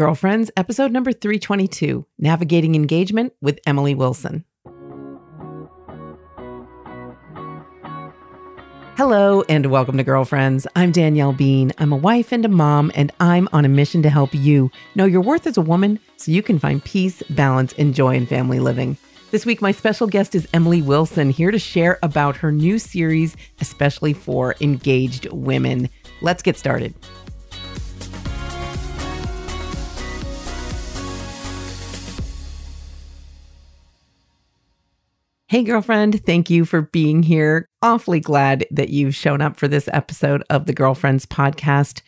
Girlfriends, episode number 322 Navigating Engagement with Emily Wilson. Hello and welcome to Girlfriends. I'm Danielle Bean. I'm a wife and a mom, and I'm on a mission to help you know your worth as a woman so you can find peace, balance, and joy in family living. This week, my special guest is Emily Wilson, here to share about her new series, especially for engaged women. Let's get started. Hey, girlfriend, thank you for being here. Awfully glad that you've shown up for this episode of the Girlfriends Podcast.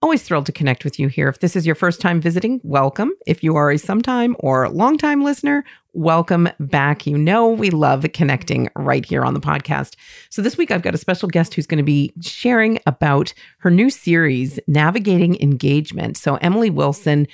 Always thrilled to connect with you here. If this is your first time visiting, welcome. If you are a sometime or longtime listener, welcome back. You know, we love connecting right here on the podcast. So, this week I've got a special guest who's going to be sharing about her new series, Navigating Engagement. So, Emily Wilson,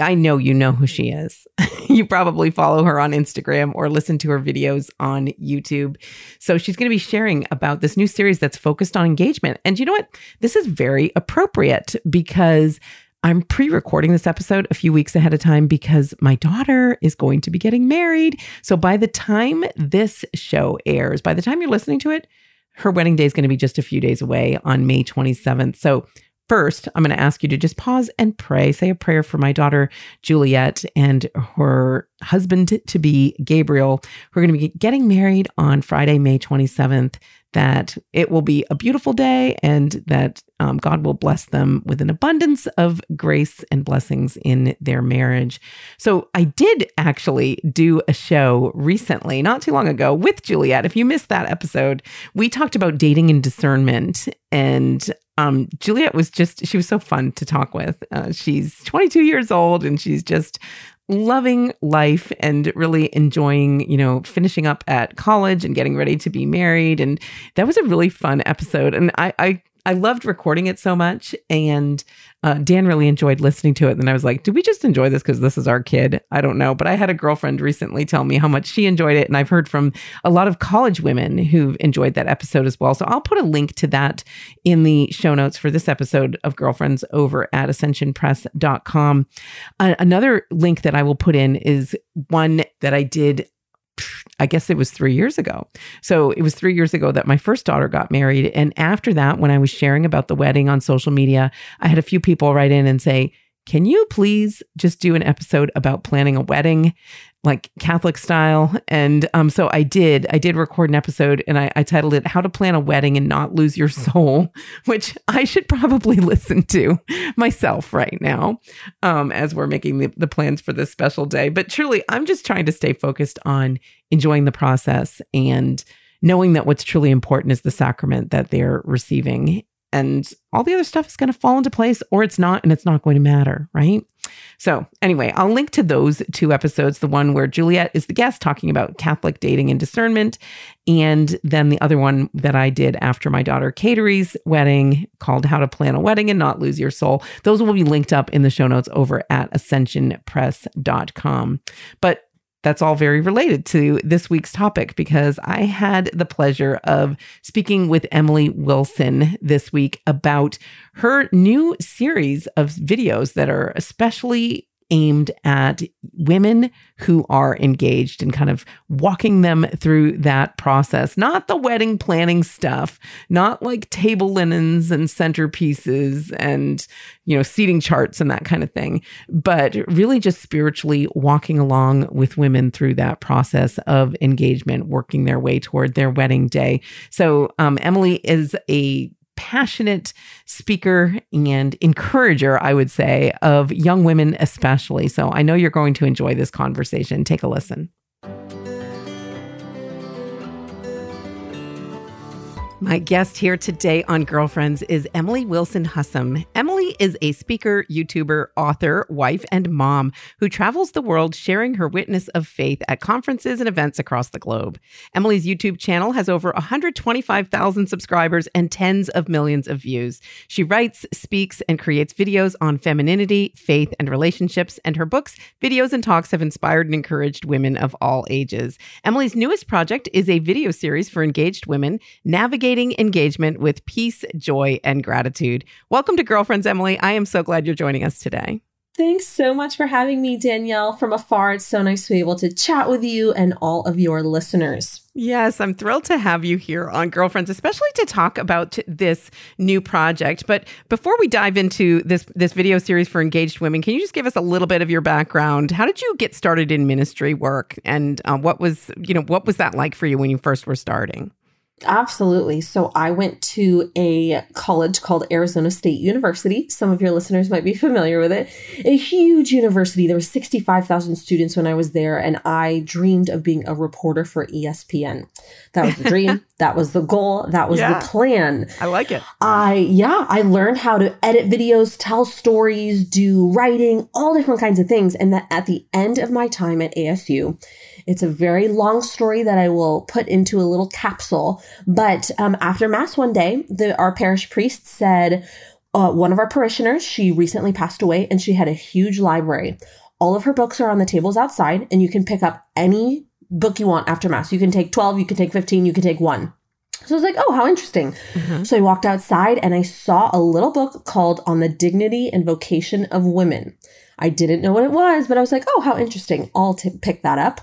I know you know who she is. you probably follow her on Instagram or listen to her videos on YouTube. So she's going to be sharing about this new series that's focused on engagement. And you know what? This is very appropriate because I'm pre recording this episode a few weeks ahead of time because my daughter is going to be getting married. So by the time this show airs, by the time you're listening to it, her wedding day is going to be just a few days away on May 27th. So First, I'm going to ask you to just pause and pray. Say a prayer for my daughter, Juliet, and her husband to be, Gabriel, who are going to be getting married on Friday, May 27th. That it will be a beautiful day and that um, God will bless them with an abundance of grace and blessings in their marriage. So, I did actually do a show recently, not too long ago, with Juliet. If you missed that episode, we talked about dating and discernment. And um, Juliet was just, she was so fun to talk with. Uh, she's 22 years old and she's just loving life and really enjoying, you know, finishing up at college and getting ready to be married. And that was a really fun episode. And I, I I loved recording it so much, and uh, Dan really enjoyed listening to it. And I was like, "Do we just enjoy this because this is our kid?" I don't know, but I had a girlfriend recently tell me how much she enjoyed it, and I've heard from a lot of college women who've enjoyed that episode as well. So I'll put a link to that in the show notes for this episode of Girlfriends over at ascensionpress.com. Uh, another link that I will put in is one that I did I guess it was three years ago. So it was three years ago that my first daughter got married. And after that, when I was sharing about the wedding on social media, I had a few people write in and say, can you please just do an episode about planning a wedding? Like Catholic style. And um, so I did. I did record an episode, and I, I, titled it "How to Plan a Wedding and Not Lose Your Soul," which I should probably listen to myself right now um, as we're making the, the plans for this special day. But truly, I'm just trying to stay focused on enjoying the process and knowing that what's truly important is the sacrament that they're receiving and all the other stuff is going to fall into place or it's not and it's not going to matter, right? So, anyway, I'll link to those two episodes the one where Juliet is the guest talking about Catholic dating and discernment, and then the other one that I did after my daughter Caterie's wedding called How to Plan a Wedding and Not Lose Your Soul. Those will be linked up in the show notes over at ascensionpress.com. But that's all very related to this week's topic because I had the pleasure of speaking with Emily Wilson this week about her new series of videos that are especially aimed at women who are engaged and kind of walking them through that process. Not the wedding planning stuff, not like table linens and centerpieces and, you know, seating charts and that kind of thing, but really just spiritually walking along with women through that process of engagement, working their way toward their wedding day. So, um, Emily is a passionate speaker and encourager, I would say, of young women, especially. So I know you're going to enjoy this conversation. Take a listen. My guest here today on Girlfriends is Emily Wilson Hussem. Emily is a speaker, YouTuber, author, wife, and mom who travels the world sharing her witness of faith at conferences and events across the globe. Emily's YouTube channel has over 125,000 subscribers and tens of millions of views. She writes, speaks, and creates videos on femininity, faith, and relationships, and her books, videos, and talks have inspired and encouraged women of all ages. Emily's newest project is a video series for engaged women, Navigate navigating engagement with peace, joy, and gratitude. Welcome to Girlfriends, Emily. I am so glad you're joining us today. Thanks so much for having me, Danielle. From afar, it's so nice to be able to chat with you and all of your listeners. Yes, I'm thrilled to have you here on Girlfriends, especially to talk about this new project. But before we dive into this this video series for engaged women, can you just give us a little bit of your background? How did you get started in ministry work, and uh, what was you know what was that like for you when you first were starting? Absolutely. So I went to a college called Arizona State University. Some of your listeners might be familiar with it. A huge university. There were 65,000 students when I was there and I dreamed of being a reporter for ESPN. That was the dream. that was the goal. That was yeah, the plan. I like it. I yeah, I learned how to edit videos, tell stories, do writing, all different kinds of things and that at the end of my time at ASU, it's a very long story that I will put into a little capsule. But um, after Mass one day, the, our parish priest said, uh, one of our parishioners, she recently passed away and she had a huge library. All of her books are on the tables outside, and you can pick up any book you want after Mass. You can take 12, you can take 15, you can take one. So I was like, oh, how interesting. Mm-hmm. So I walked outside and I saw a little book called On the Dignity and Vocation of Women. I didn't know what it was, but I was like, oh, how interesting. I'll t- pick that up.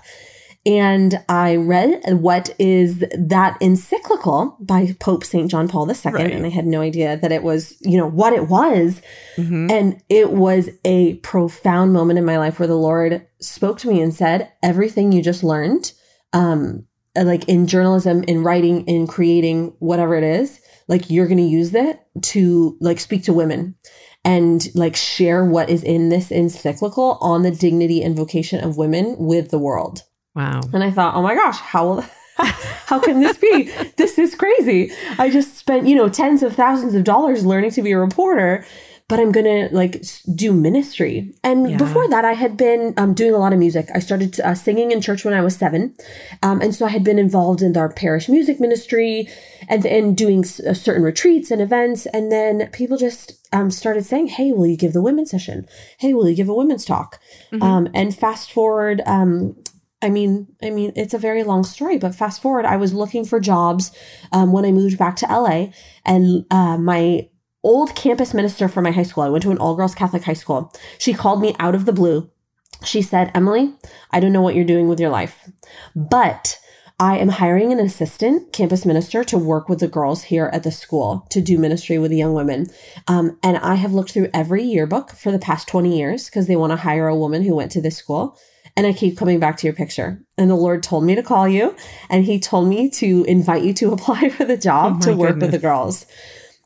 And I read what is that encyclical by Pope St. John Paul II. Right. And I had no idea that it was, you know, what it was. Mm-hmm. And it was a profound moment in my life where the Lord spoke to me and said, everything you just learned, um, like in journalism, in writing, in creating, whatever it is, like you're going to use that to like speak to women and like share what is in this encyclical on the dignity and vocation of women with the world. Wow. And I thought, oh my gosh, how will how can this be? this is crazy. I just spent, you know, tens of thousands of dollars learning to be a reporter, but I'm going to like do ministry. And yeah. before that, I had been um, doing a lot of music. I started uh, singing in church when I was seven. Um, and so I had been involved in our parish music ministry and, and doing s- uh, certain retreats and events. And then people just um, started saying, Hey, will you give the women's session? Hey, will you give a women's talk? Mm-hmm. Um, and fast forward, um, I mean, I mean, it's a very long story, but fast forward, I was looking for jobs um, when I moved back to LA, and uh, my old campus minister for my high school, I went to an all girls Catholic high school. She called me out of the blue. She said, Emily, I don't know what you're doing with your life, but I am hiring an assistant campus minister to work with the girls here at the school to do ministry with the young women. Um, and I have looked through every yearbook for the past 20 years because they want to hire a woman who went to this school. And I keep coming back to your picture. And the Lord told me to call you and he told me to invite you to apply for the job oh to work goodness. with the girls.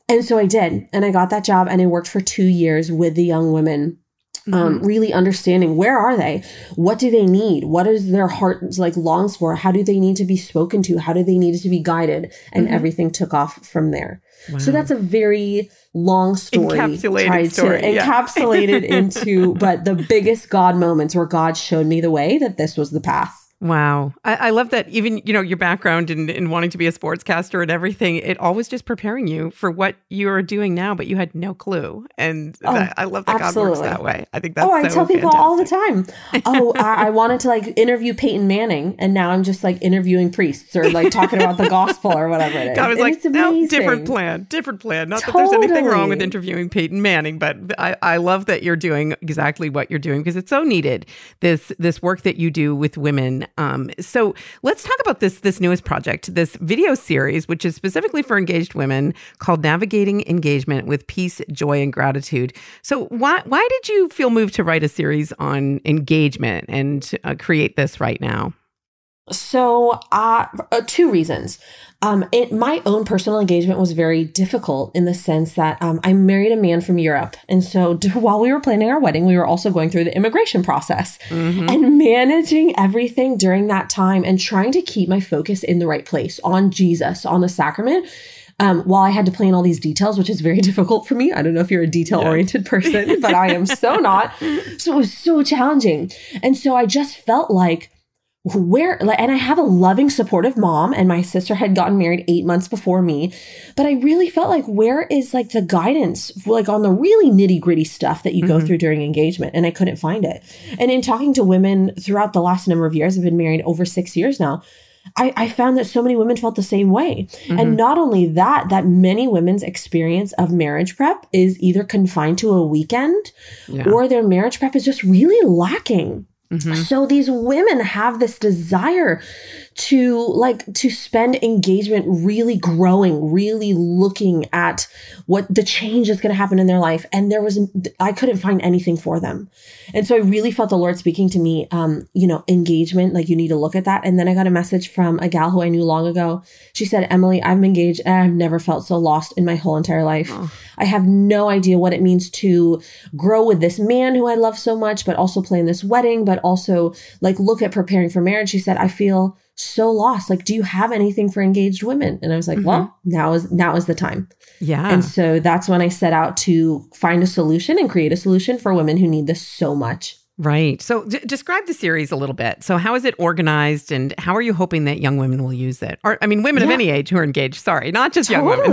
And so I did. And I got that job and I worked for two years with the young women um, mm-hmm. Um, really understanding where are they what do they need what is their heart like longs for how do they need to be spoken to how do they need to be guided and mm-hmm. everything took off from there wow. so that's a very long story encapsulated story, yeah. encapsulate it into but the biggest god moments where god showed me the way that this was the path Wow. I, I, love that even, you know, your background in, in wanting to be a sportscaster and everything, it always just preparing you for what you're doing now, but you had no clue. And oh, that, I love that absolutely. God works that way. I think that's Oh, I so tell people fantastic. all the time. Oh, I, I, wanted to like interview Peyton Manning and now I'm just like interviewing priests or like talking about the gospel or whatever it is. God was and like, no, different plan, different plan. Not totally. that there's anything wrong with interviewing Peyton Manning, but I, I love that you're doing exactly what you're doing because it's so needed. This, this work that you do with women um, so let's talk about this this newest project, this video series, which is specifically for engaged women, called "Navigating Engagement with Peace, Joy, and Gratitude." So why why did you feel moved to write a series on engagement and uh, create this right now? So, uh, uh, two reasons. Um, it, my own personal engagement was very difficult in the sense that um, I married a man from Europe. And so while we were planning our wedding, we were also going through the immigration process mm-hmm. and managing everything during that time and trying to keep my focus in the right place on Jesus, on the sacrament. Um, while I had to plan all these details, which is very difficult for me. I don't know if you're a detail oriented yeah. person, but I am so not. So it was so challenging. And so I just felt like, where and I have a loving supportive mom and my sister had gotten married 8 months before me but I really felt like where is like the guidance like on the really nitty-gritty stuff that you mm-hmm. go through during engagement and I couldn't find it and in talking to women throughout the last number of years I've been married over 6 years now I, I found that so many women felt the same way. Mhm. And not only that, that many women's experience of marriage prep is either confined to a weekend Yeah. or their marriage prep is just really lacking. Mhm. So these women have this desire to like to spend engagement really growing, really looking at what the change is going to happen in their life. And there was, I couldn't find anything for them. And so I really felt the Lord speaking to me, um, you know, engagement, like you need to look at that. And then I got a message from a gal who I knew long ago. She said, Emily, I'm engaged and I've never felt so lost in my whole entire life. Oh. I have no idea what it means to grow with this man who I love so much, but also plan this wedding, but also like look at preparing for marriage. She said, I feel so lost. Like, do you have anything for engaged women? And I was like, Mhm. well, now is now is the time. Yeah. And so that's when I set out to find a solution and create a solution for women who need this so much. Right. So d- describe the series a little bit. So how is it organized and how are you hoping that young women will use it? Or I mean women of any age who are engaged, sorry, not just young women.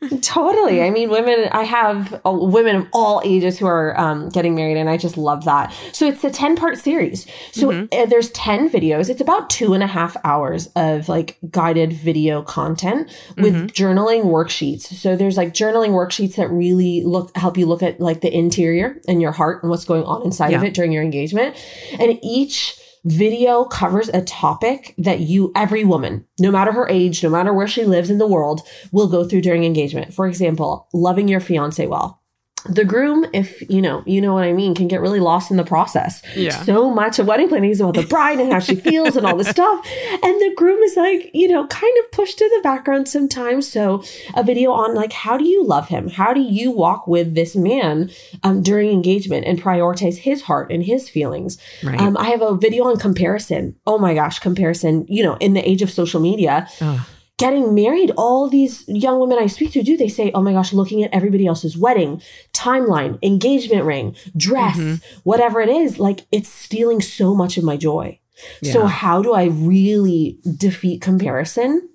Totally, totally. I mean, women. I have uh, women of all ages who are um, getting married, and I just love that. So it's a ten-part series. So Mhm. uh, there's ten videos. It's about two and a half hours of like guided video content with Mhm. journaling worksheets. So there's like journaling worksheets that really look help you look at like the interior and your heart and what's going on inside of it during your engagement, and each video covers a topic that you every woman no matter her age no matter where she lives in the world will go through during engagement. For example loving your fiance well the groom if you know you know what i mean can get really lost in the process Yeah. so much of wedding planning is about the bride and how she feels and all this stuff and the groom is like you know kind of pushed to the background sometimes so a video on like how do you love him how do you walk with this man um, during engagement and prioritize his heart and his feelings Right. um, I have a video on comparison. Oh my gosh, comparison. You know, in the age of social media, Ugh. Getting married, all these young women I speak to do, they say, oh my gosh, looking at everybody else's wedding, timeline, engagement ring, dress, Mhm. whatever it is, like it's stealing so much of my joy. So, how do I really defeat comparison?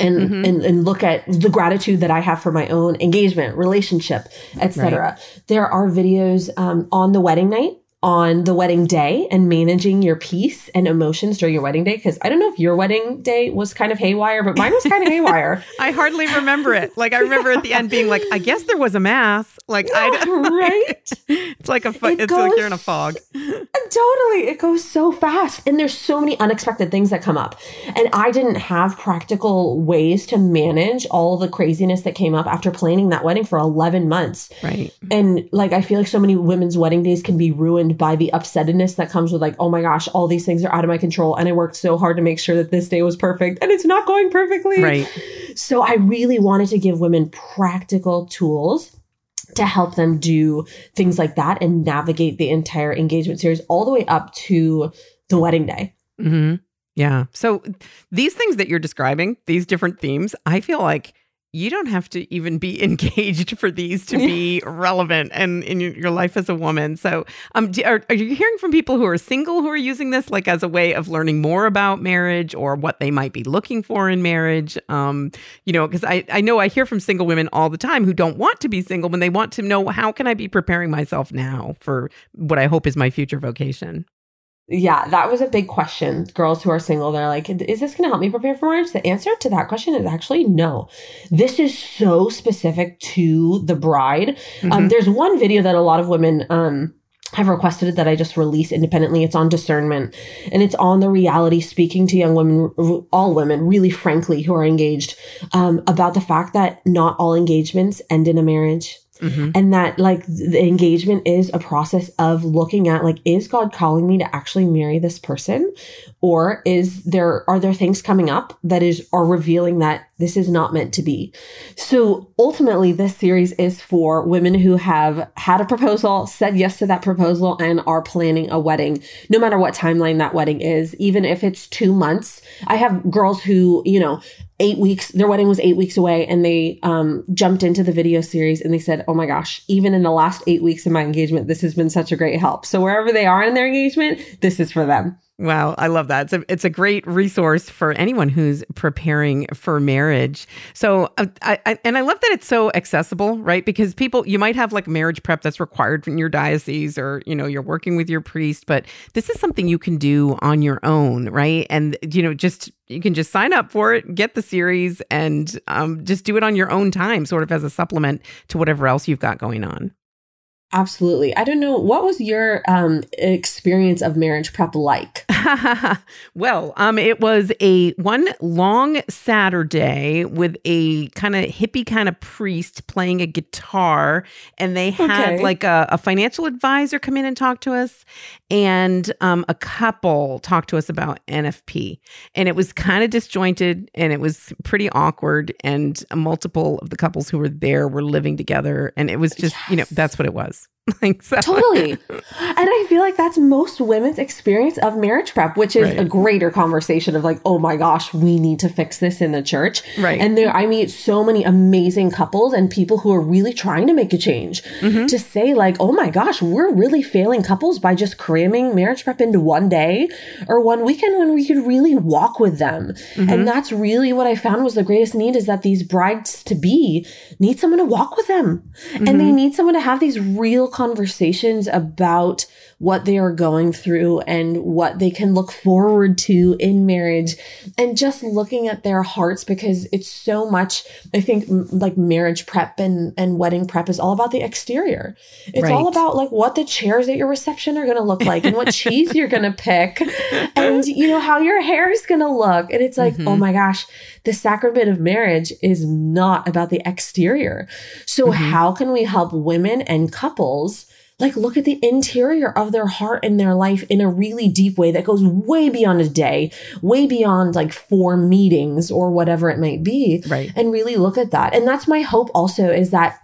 And, Mhm. and and look at the gratitude that I have for my own engagement, relationship, etc. There are videos um, on the wedding night, on the wedding day, and managing your peace and emotions during your wedding day. Because I don't know if your wedding day was kind of haywire, but mine was kind of haywire. I hardly remember it. Like I remember at the end being like, I guess there was a mass. Like I right? It's like a fo- It it's like you're in a fog. Totally. It goes so fast. And there's so many unexpected things that come up. And I didn't have practical ways to manage all the craziness that came up after planning that wedding for 11 months. Right. And like, I feel like so many women's wedding days can be ruined by the upsetness that comes with, like, oh my gosh, all these things are out of my control. And I worked so hard to make sure that this day was perfect and it's not going perfectly. Right. So I really wanted to give women practical tools to help them do things like that and navigate the entire engagement series all the way up to the wedding day. hmm Yeah. So these things that you're describing, these different themes, I feel like you don't have to even be engaged for these to be relevant and in your, your life as a woman. So, um, do, are, are you hearing from people who are single who are using this like as a way of learning more about marriage or what they might be looking for in marriage? Um, you know, because I, I know I hear from single women all the time who don't want to be single when they want to know how can I be preparing myself now for what I hope is my future vocation. Yeah, that was a big question. Girls who are single, they're like, is this going to help me prepare for marriage? The answer to that question is actually no. This is so specific to the bride. Um, Mhm. there's one video that a lot of women um, have requested that I just release independently. It's on discernment and it's on the reality speaking to young women, all women, really frankly, who are engaged um, about the fact that not all engagements end in a marriage Mhm. and that like the engagement is a process of looking at like is god calling me to actually marry this person? Or is there are there things coming up that is are revealing that this is not meant to be? So ultimately this series is for women who have had a proposal said yes to that proposal and are planning a wedding no matter what timeline that wedding is even if it's 2 months i have girls who you know eight weeks their wedding was eight weeks away and they um, jumped into the video series and they said oh my gosh even in the last eight weeks of my engagement this has been such a great help. So wherever they are in their engagement this is for them Wow, I love that. It's a, it's a great resource for anyone who's preparing for marriage. So, uh, I, I, and I love that it's so accessible, right? Because people, you might have like marriage prep that's required in your diocese or, you know, you're working with your priest, but this is something you can do on your own, right? And, you know, just, you can just sign up for it, get the series, and um, just do it on your own time, sort of as a supplement to whatever else you've got going on. Absolutely. I don't know. What was your um, experience of marriage prep like? well, um, it was a one long Saturday with a kind of hippie kind of priest playing a guitar, and they had okay. like a, a, financial advisor come in and talk to us, and um, a couple talk to us about NFP, and it was kind of disjointed and it was pretty awkward, and multiple of the couples who were there were living together, and it was just yes. you know that's what it was shows. like so. totally and i feel like that's most women's experience of marriage prep which is right. a greater conversation of like oh my gosh we need to fix this in the church right and there i meet so many amazing couples and people who are really trying to make a change mm-hmm. to say like oh my gosh we're really failing couples by just cramming marriage prep into one day or one weekend when we could really walk with them mm-hmm. and that's really what i found was the greatest need is that these brides to be need someone to walk with them mm-hmm. and they mm-hmm. need someone to have these real conversations about what they are going through and what they can look forward to in marriage and just looking at their hearts because it's so much i think like marriage prep and and wedding prep is all about the exterior it's right. all about like what the chairs at your reception are going to look like and what cheese you're going to pick and you know how your hair is going to look and it's like oh mm-hmm. oh my gosh the sacrament of marriage is not about the exterior so mm-hmm. how can we help women and couples like look at the interior of their heart and their life in a really deep way that goes way beyond a day, way beyond like four meetings or whatever it might be. Right. And really look at that. And that's my hope also is that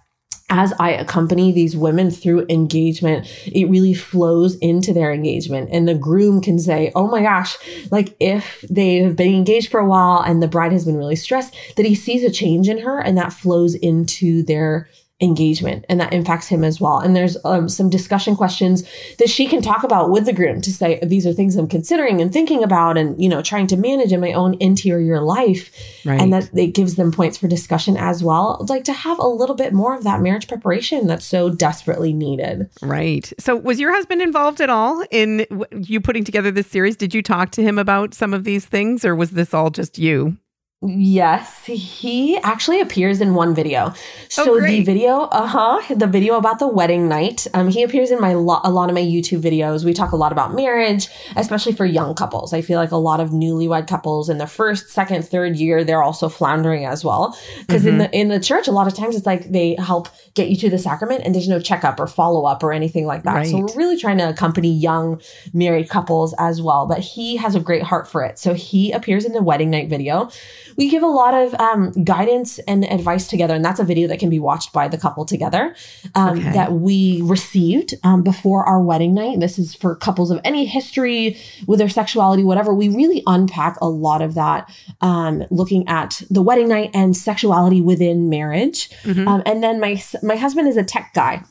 as I accompany these women through engagement, it really flows into their engagement. And the groom can say, Oh my gosh, like if they've been engaged for a while and the bride has been really stressed, that he sees a change in her and that flows into their engagement and that impacts him as well. And there's um, some discussion questions that she can talk about with the groom to say, these are things I'm considering and thinking about and, you know, trying to manage in my own interior life. Right. And that it gives them points for discussion as well. Like to have a little bit more of that marriage preparation that's so desperately needed. Right. So was your husband involved at all in you putting together this series? Did you talk to him about some of these things or was this all just you? Yes, he actually appears in one video. Oh, so oh, the video, uh huh, the video about the wedding night. Um, he appears in my lo- a lot of my YouTube videos. We talk a lot about marriage, especially for young couples. I feel like a lot of newlywed couples in the first, second, third year they're also floundering as well. Because mm-hmm. in the in the church, a lot of times it's like they help get you to the sacrament, and there's no checkup or follow up or anything like that. Right. So we're really trying to accompany young married couples as well. But he has a great heart for it, so he appears in the wedding night video we give a lot of um, guidance and advice together. And that's a video that can be watched by the couple together um, okay. that we received um, before our wedding night. This is for couples of any history with their sexuality, whatever. We really unpack a lot of that, um, looking at the wedding night and sexuality within marriage. Mm-hmm. Um, and then my my husband is a tech guy.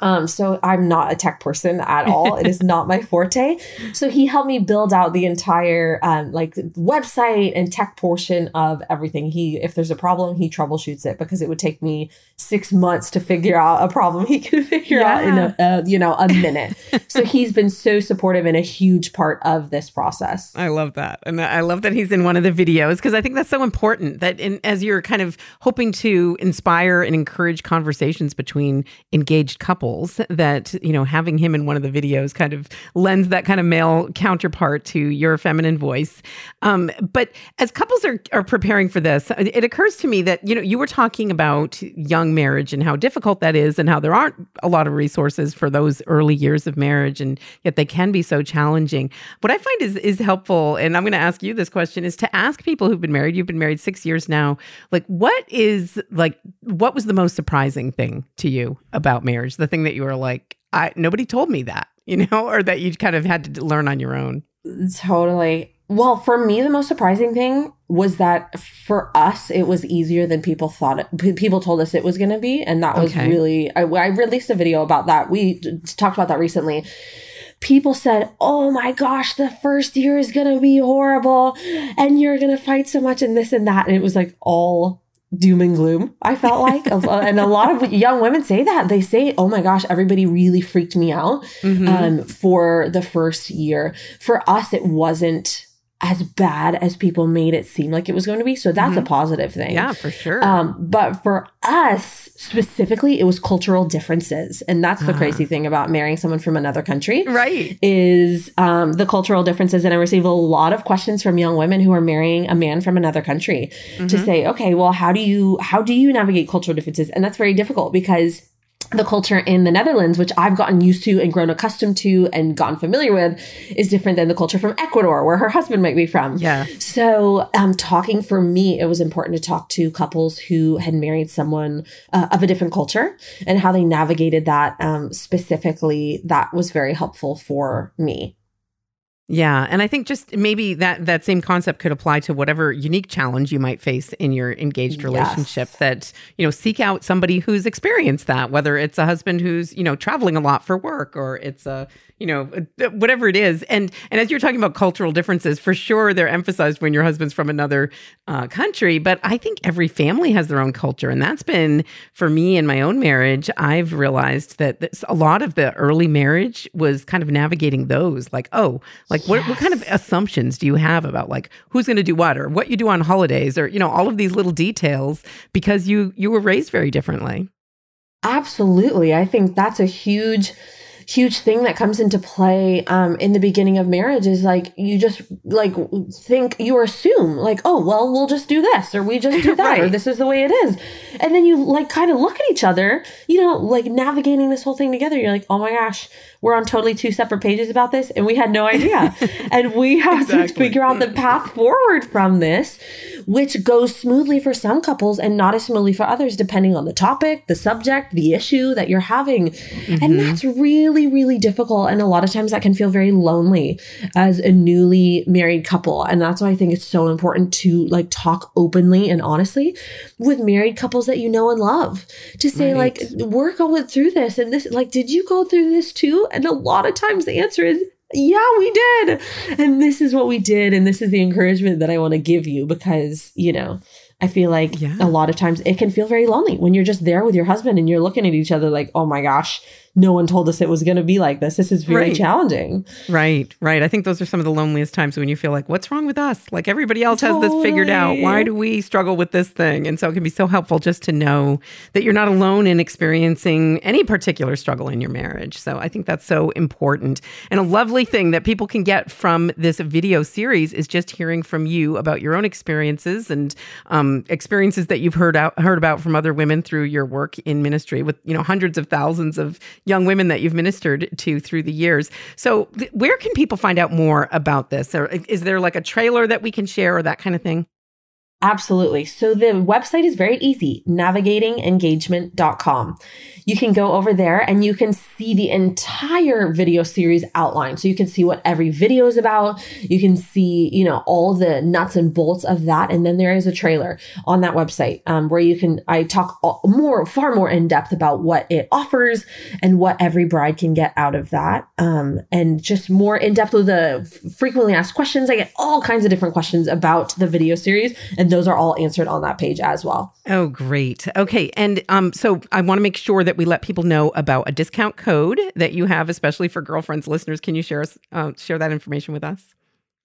Um, so I'm not a tech person at all. it is not my forte. So he helped me build out the entire um, like website and tech portion of everything. He, if there's a problem, he troubleshoots it because it would take me six months to figure out a problem he could figure yeah. out in a, you know a minute. so he's been so supportive and a huge part of this process. I love that, and I love that he's in one of the videos because I think that's so important. That in, as you're kind of hoping to inspire and encourage conversations between engaged couples couples that, you know, having him in one of the videos kind of lends that kind of male counterpart to your feminine voice. Um, but as couples are, are preparing for this, it occurs to me that, you know, you were talking about young marriage and how difficult that is and how there aren't a lot of resources for those early years of marriage and yet they can be so challenging. What I find is is helpful, and I'm going to ask you this question, is to ask people who've been married, you've been married six years now, like what is like what was the most surprising thing to you about marriage? The thing something that you were like, I nobody told me that, you know, or that you kind of had to learn on your own? Totally. Well, for me, the most surprising thing was that for us, it was easier than people thought it. People told us it was going to be, and that was okay. really. I, I released a video about that. We talked about that recently people said, Oh my gosh, the first year is going to be horrible and you're going to fight so much and this and that. And it was like all doom and gloom, I felt like. and a lot of young women say that. They say, oh my gosh, everybody really freaked me out mm-hmm. um, for the first year. For us, it wasn't as bad as people made it seem like it was going to be. So that's mm-hmm. a positive thing. Yeah, for sure. Um, but for us specifically, it was cultural differences. And that's the uh. crazy thing about marrying someone from another country. Right. Is um, the cultural differences. And I receive a lot of questions from young women who are marrying a man from another country mm-hmm. to say, okay, well, how do you how do you navigate cultural differences? And that's very difficult because the culture in the Netherlands, which I've gotten used to and grown accustomed to and gotten familiar with, is different than the culture from Ecuador, where her husband might be from. Yeah. So, um, talking for me, it was important to talk to couples who had married someone uh, of a different culture and how they navigated that. Um, specifically, that was very helpful for me. Yeah, and I think just maybe that that same concept could apply to whatever unique challenge you might face in your engaged relationship. Yes. That you know, seek out somebody who's experienced that, whether it's a husband who's you know traveling a lot for work, or it's a you know whatever it is and and as you're talking about cultural differences for sure they're emphasized when your husband's from another uh, country but i think every family has their own culture and that's been for me in my own marriage i've realized that this, a lot of the early marriage was kind of navigating those like oh like yes. what, what kind of assumptions do you have about like who's going to do what or what you do on holidays or you know all of these little details because you you were raised very differently absolutely i think that's a huge huge thing that comes into play um, in the beginning of marriage is like you just like think you assume like oh well we'll just do this or we just do that right. or this is the way it is and then you like kind of look at each other you know like navigating this whole thing together you're like oh my gosh we're on totally two separate pages about this and we had no idea and we have exactly. to figure out the path forward from this which goes smoothly for some couples and not as smoothly for others depending on the topic the subject the issue that you're having mm-hmm. and that's really really, difficult. And a lot of times that can feel very lonely as a newly married couple. And that's why I think it's so important to like talk openly and honestly with married couples that you know and love to say, right. like, we're going through this and this, like, did you go through this too? And a lot of times the answer is, yeah, we did. And this is what we did. And this is the encouragement that I want to give you because, you know, I feel like yeah. a lot of times it can feel very lonely when you're just there with your husband and you're looking at each other like, oh my gosh, no one told us it was going to be like this. This is very right. challenging. Right, right. I think those are some of the loneliest times when you feel like, what's wrong with us? Like everybody else totally. has this figured out. Why do we struggle with this thing? And so it can be so helpful just to know that you're not alone in experiencing any particular struggle in your marriage. So I think that's so important. And a lovely thing that people can get from this video series is just hearing from you about your own experiences and um, experiences that you've heard out heard about from other women through your work in ministry with you know hundreds of thousands of young women that you've ministered to through the years. So, th- where can people find out more about this? Or is there like a trailer that we can share or that kind of thing? Absolutely. So the website is very easy, navigatingengagement.com. You can go over there and you can see the entire video series outline. So you can see what every video is about. You can see, you know, all the nuts and bolts of that. And then there is a trailer on that website um, where you can, I talk more, far more in depth about what it offers and what every bride can get out of that. Um, and just more in depth with the frequently asked questions. I get all kinds of different questions about the video series and and those are all answered on that page as well. Oh, great. Okay. And um, so I want to make sure that we let people know about a discount code that you have, especially for girlfriends listeners. Can you share us, uh, share that information with us?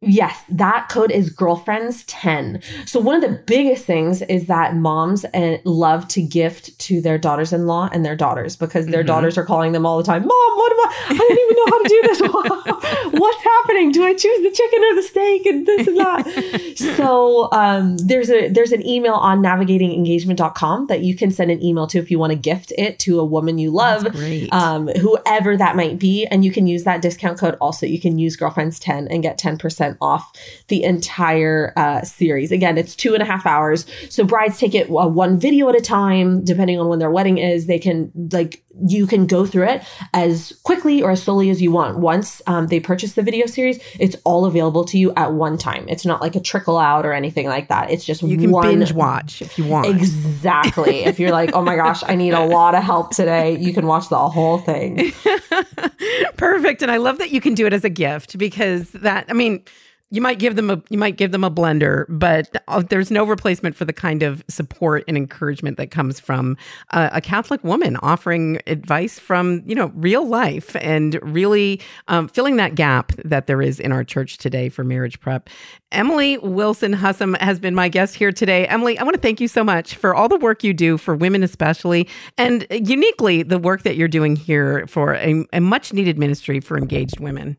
Yes, that code is girlfriends 10. So one of the biggest things is that moms uh, love to gift to their daughters-in-law and their daughters because their mm-hmm. daughters are calling them all the time, "Mom, what am I I don't even know how to do this. What's happening? Do I choose the chicken or the steak and this and that?" so, um, there's a there's an email on navigatingengagement.com that you can send an email to if you want to gift it to a woman you love, um, whoever that might be, and you can use that discount code also. You can use girlfriends 10 and get 10% percent off the entire uh, series. Again, it's two and a half hours. So brides take it uh, one video at a time, depending on when their wedding is. They can like you can go through it as quickly or as slowly as you want. Once um, they purchase the video series, it's all available to you at one time. It's not like a trickle out or anything like that. It's just you can one, binge watch if you want. Exactly. if you're like, oh my gosh, I need a lot of help today, you can watch the whole thing. Perfect. And I love that you can do it as a gift because that, I mean, you might give them a you might give them a blender but uh, there's no replacement for the kind of support and encouragement that comes from a, a catholic woman offering advice from you know real life and really um, filling that gap that there is in our church today for marriage prep. Emily wilson hussem has been my guest here today. Emily i want to thank you so much for all the work you do for women especially and uniquely the work that you're doing here for a, a much needed ministry for engaged women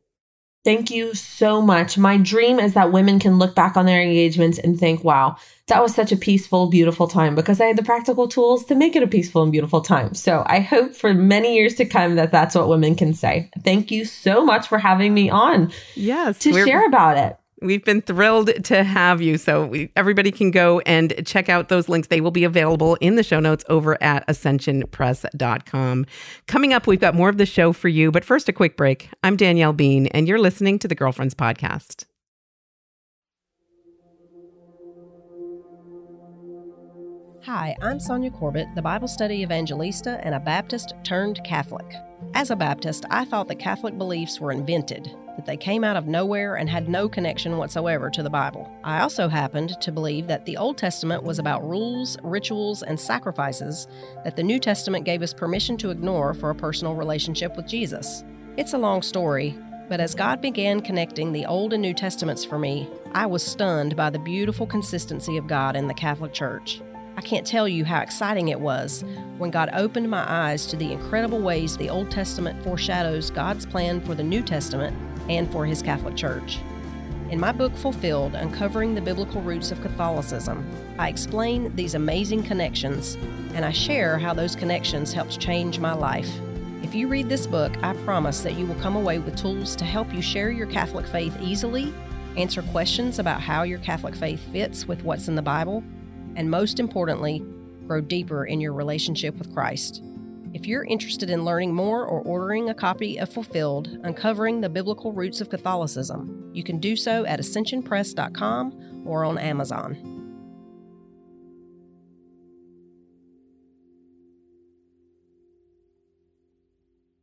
Thank you so much. My dream is that women can look back on their engagements and think, wow, that was such a peaceful, beautiful time because I had the practical tools to make it a peaceful and beautiful time. So I hope for many years to come that that's what women can say. Thank you so much for having me on. Yes. To share about it. We've been thrilled to have you. So we, everybody can go and check out those links. They will be available in the show notes over at ascensionpress.com. Coming up, we've got more of the show for you. But first, a quick break. I'm Danielle Bean, and you're listening to the Girlfriends Podcast. Hi, I'm Sonja Corbitt, the Bible study evangelista and a Baptist turned Catholic. As a Baptist, I thought that Catholic beliefs were invented that they came out of nowhere and had no connection whatsoever to the Bible. I also happened to believe that the Old Testament was about rules, rituals, and sacrifices that the New Testament gave us permission to ignore for a personal relationship with Jesus. It's a long story, but as God began connecting the Old and New Testaments for me, I was stunned by the beautiful consistency of God in the Catholic Church. I can't tell you how exciting it was when God opened my eyes to the incredible ways the Old Testament foreshadows God's plan for the New Testament and for his Catholic Church. In my book Fulfilled Uncovering the Biblical Roots of Catholicism, I explain these amazing connections and I share how those connections helped change my life. If you read this book, I promise that you will come away with tools to help you share your Catholic faith easily, answer questions about how your Catholic faith fits with what's in the Bible, and most importantly, grow deeper in your relationship with Christ. If you're interested in learning more or ordering a copy of Fulfilled, Uncovering the Biblical Roots of Catholicism, you can do so at ascensionpress.com or on Amazon.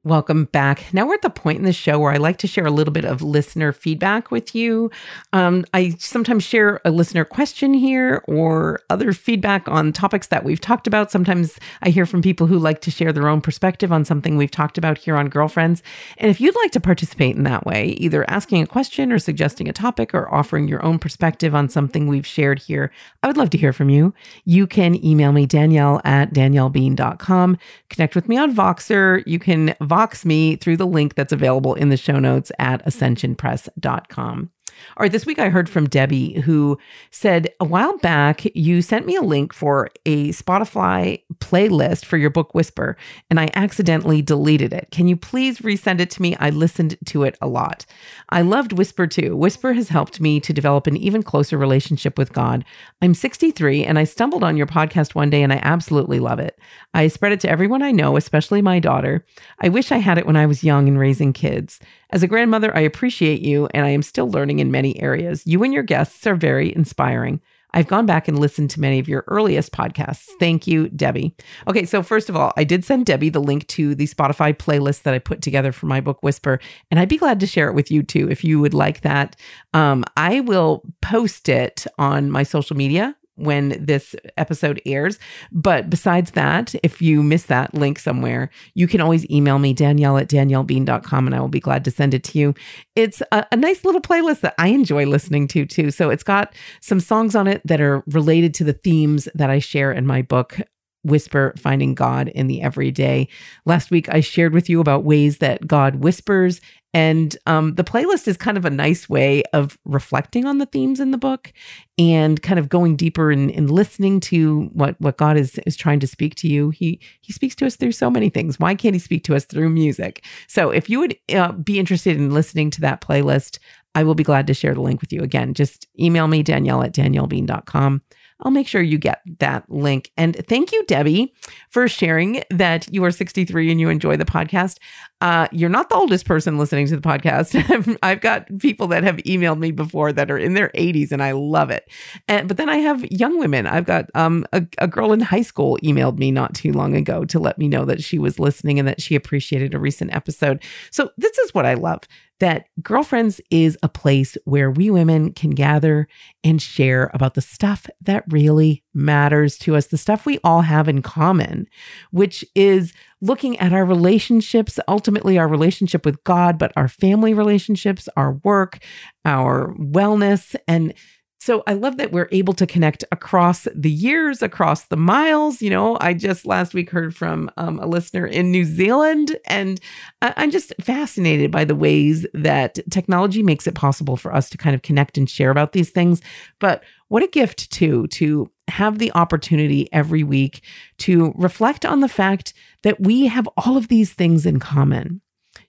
Welcome back. Now we're at the point in the show where I like to share a little bit of listener feedback with you. Um, I sometimes share a listener question here or other feedback on topics that we've talked about. Sometimes I hear from people who like to share their own perspective on something we've talked about here on Girlfriends. And if you'd like to participate in that way, either asking a question or suggesting a topic or offering your own perspective on something we've shared here, I would love to hear from you. You can email me, Danielle at daniellebean.com. Connect with me on Voxer. You can Vox me through the link that's available in the show notes at ascensionpress.com. All right, this week I heard from Debbie who said a while back you sent me a link for a Spotify playlist for your book Whisper, and I accidentally deleted it. Can you please resend it to me? I listened to it a lot. I loved Whisper too. Whisper has helped me to develop an even closer relationship with God. I'm 63 and I stumbled on your podcast one day and I absolutely love it. I spread it to everyone I know, especially my daughter. I wish I had it when I was young and raising kids. As a grandmother, I appreciate you and I am still learning many areas. You and your guests are very inspiring. I've gone back and listened to many of your earliest podcasts. Thank you, Debbie. Okay, so first of all, I did send Debbie the link to the Spotify playlist that I put together for my book Whisper, and I'd be glad to share it with you too if you would like that. Um, I will post it on my social media when this episode airs. But besides that, if you miss that link somewhere, you can always email me, Danielle at daniellebean.com, and I will be glad to send it to you. It's a, a nice little playlist that I enjoy listening to, too. So it's got some songs on it that are related to the themes that I share in my book whisper finding God in the everyday. Last week, I shared with you about ways that God whispers and um, the playlist is kind of a nice way of reflecting on the themes in the book and kind of going deeper and, listening to what, what God is, is trying to speak to you. He, he speaks to us through so many things. Why can't he speak to us through music? So if you would uh, be interested in listening to that playlist, I will be glad to share the link with you. Again, just email me, Danielle at daniellebean.com. I'll make sure you get that link. And thank you, Debbie, for sharing that you are 63 and you enjoy the podcast. Uh, you're not the oldest person listening to the podcast. I've got people that have emailed me before that are in their 80s, and I love it. And but then I have young women. I've got um, a, a girl in high school emailed me not too long ago to let me know that she was listening and that she appreciated a recent episode. So this is what I love that Girlfriends is a place where we women can gather and share about the stuff that really matters to us, the stuff we all have in common, which is looking at our relationships, ultimately our relationship with God, but our family relationships, our work, our wellness, and so I love that we're able to connect across the years, across the miles. You know, I just last week heard from um, a listener in New Zealand, and I- I'm just fascinated by the ways that technology makes it possible for us to kind of connect and share about these things. But what a gift, too, to have the opportunity every week to reflect on the fact that we have all of these things in common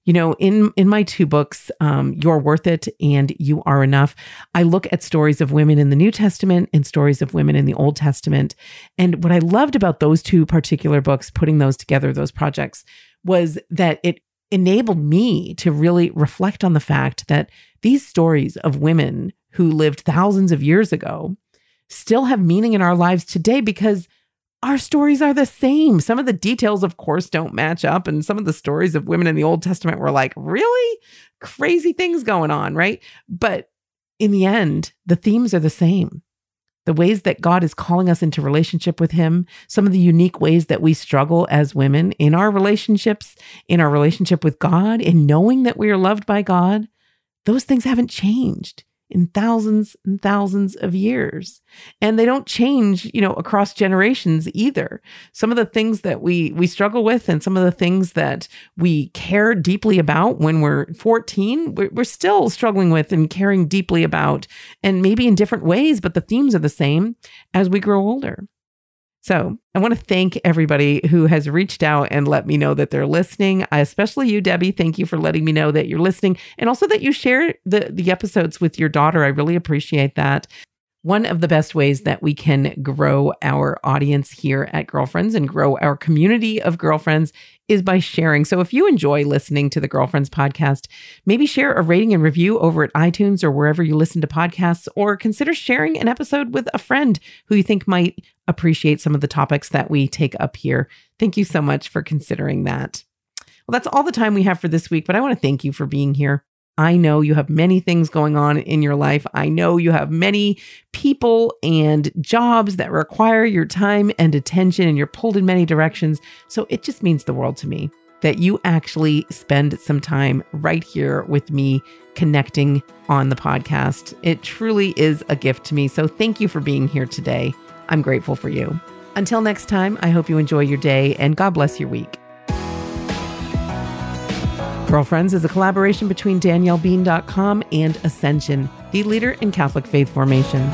you know in in my two books um, you're worth it and you are enough i look at stories of women in the new testament and stories of women in the old testament. And what i loved about those two particular books putting those together those projects was that it enabled me to really reflect on the fact that these stories of women who lived thousands of years ago still have meaning in our lives today because our stories are the same. Some of the details, of course, don't match up. And some of the stories of women in the Old Testament were like, really crazy things going on, right? But in the end, the themes are the same. The ways that God is calling us into relationship with Him, some of the unique ways that we struggle as women in our relationships, in our relationship with God, in knowing that we are loved by God, those things haven't changed in thousands and thousands of years. And they don't change, you know, across generations either. Some of the things that we we struggle with and some of the things that we care deeply about when we're 14, we're, we're still struggling with and caring deeply about and maybe in different ways, but the themes are the same as we grow older. So I want to thank everybody who has reached out and let me know that they're listening. I, especially you, Debbie. Thank you for letting me know that you're listening and also that you share the, the episodes with your daughter. I really appreciate that. One of the best ways that we can grow our audience here at Girlfriends and grow our community of girlfriends is by sharing. So if you enjoy listening to the Girlfriends podcast, maybe share a rating and review over at iTunes or wherever you listen to podcasts, or consider sharing an episode with a friend who you think might appreciate some of the topics that we take up here. Thank you so much for considering that. Well, that's all the time we have for this week, but I want to thank you for being here. I know you have many things going on in your life. I know you have many people and jobs that require your time and attention, and you're pulled in many directions. So it just means the world to me that you actually spend some time right here with me connecting on the podcast. It truly is a gift to me. So thank you for being here today. I'm grateful for you. Until next time, I hope you enjoy your day and God bless your week. Girlfriends is a collaboration between DanielleBean.com and Ascension, the leader in Catholic faith formation.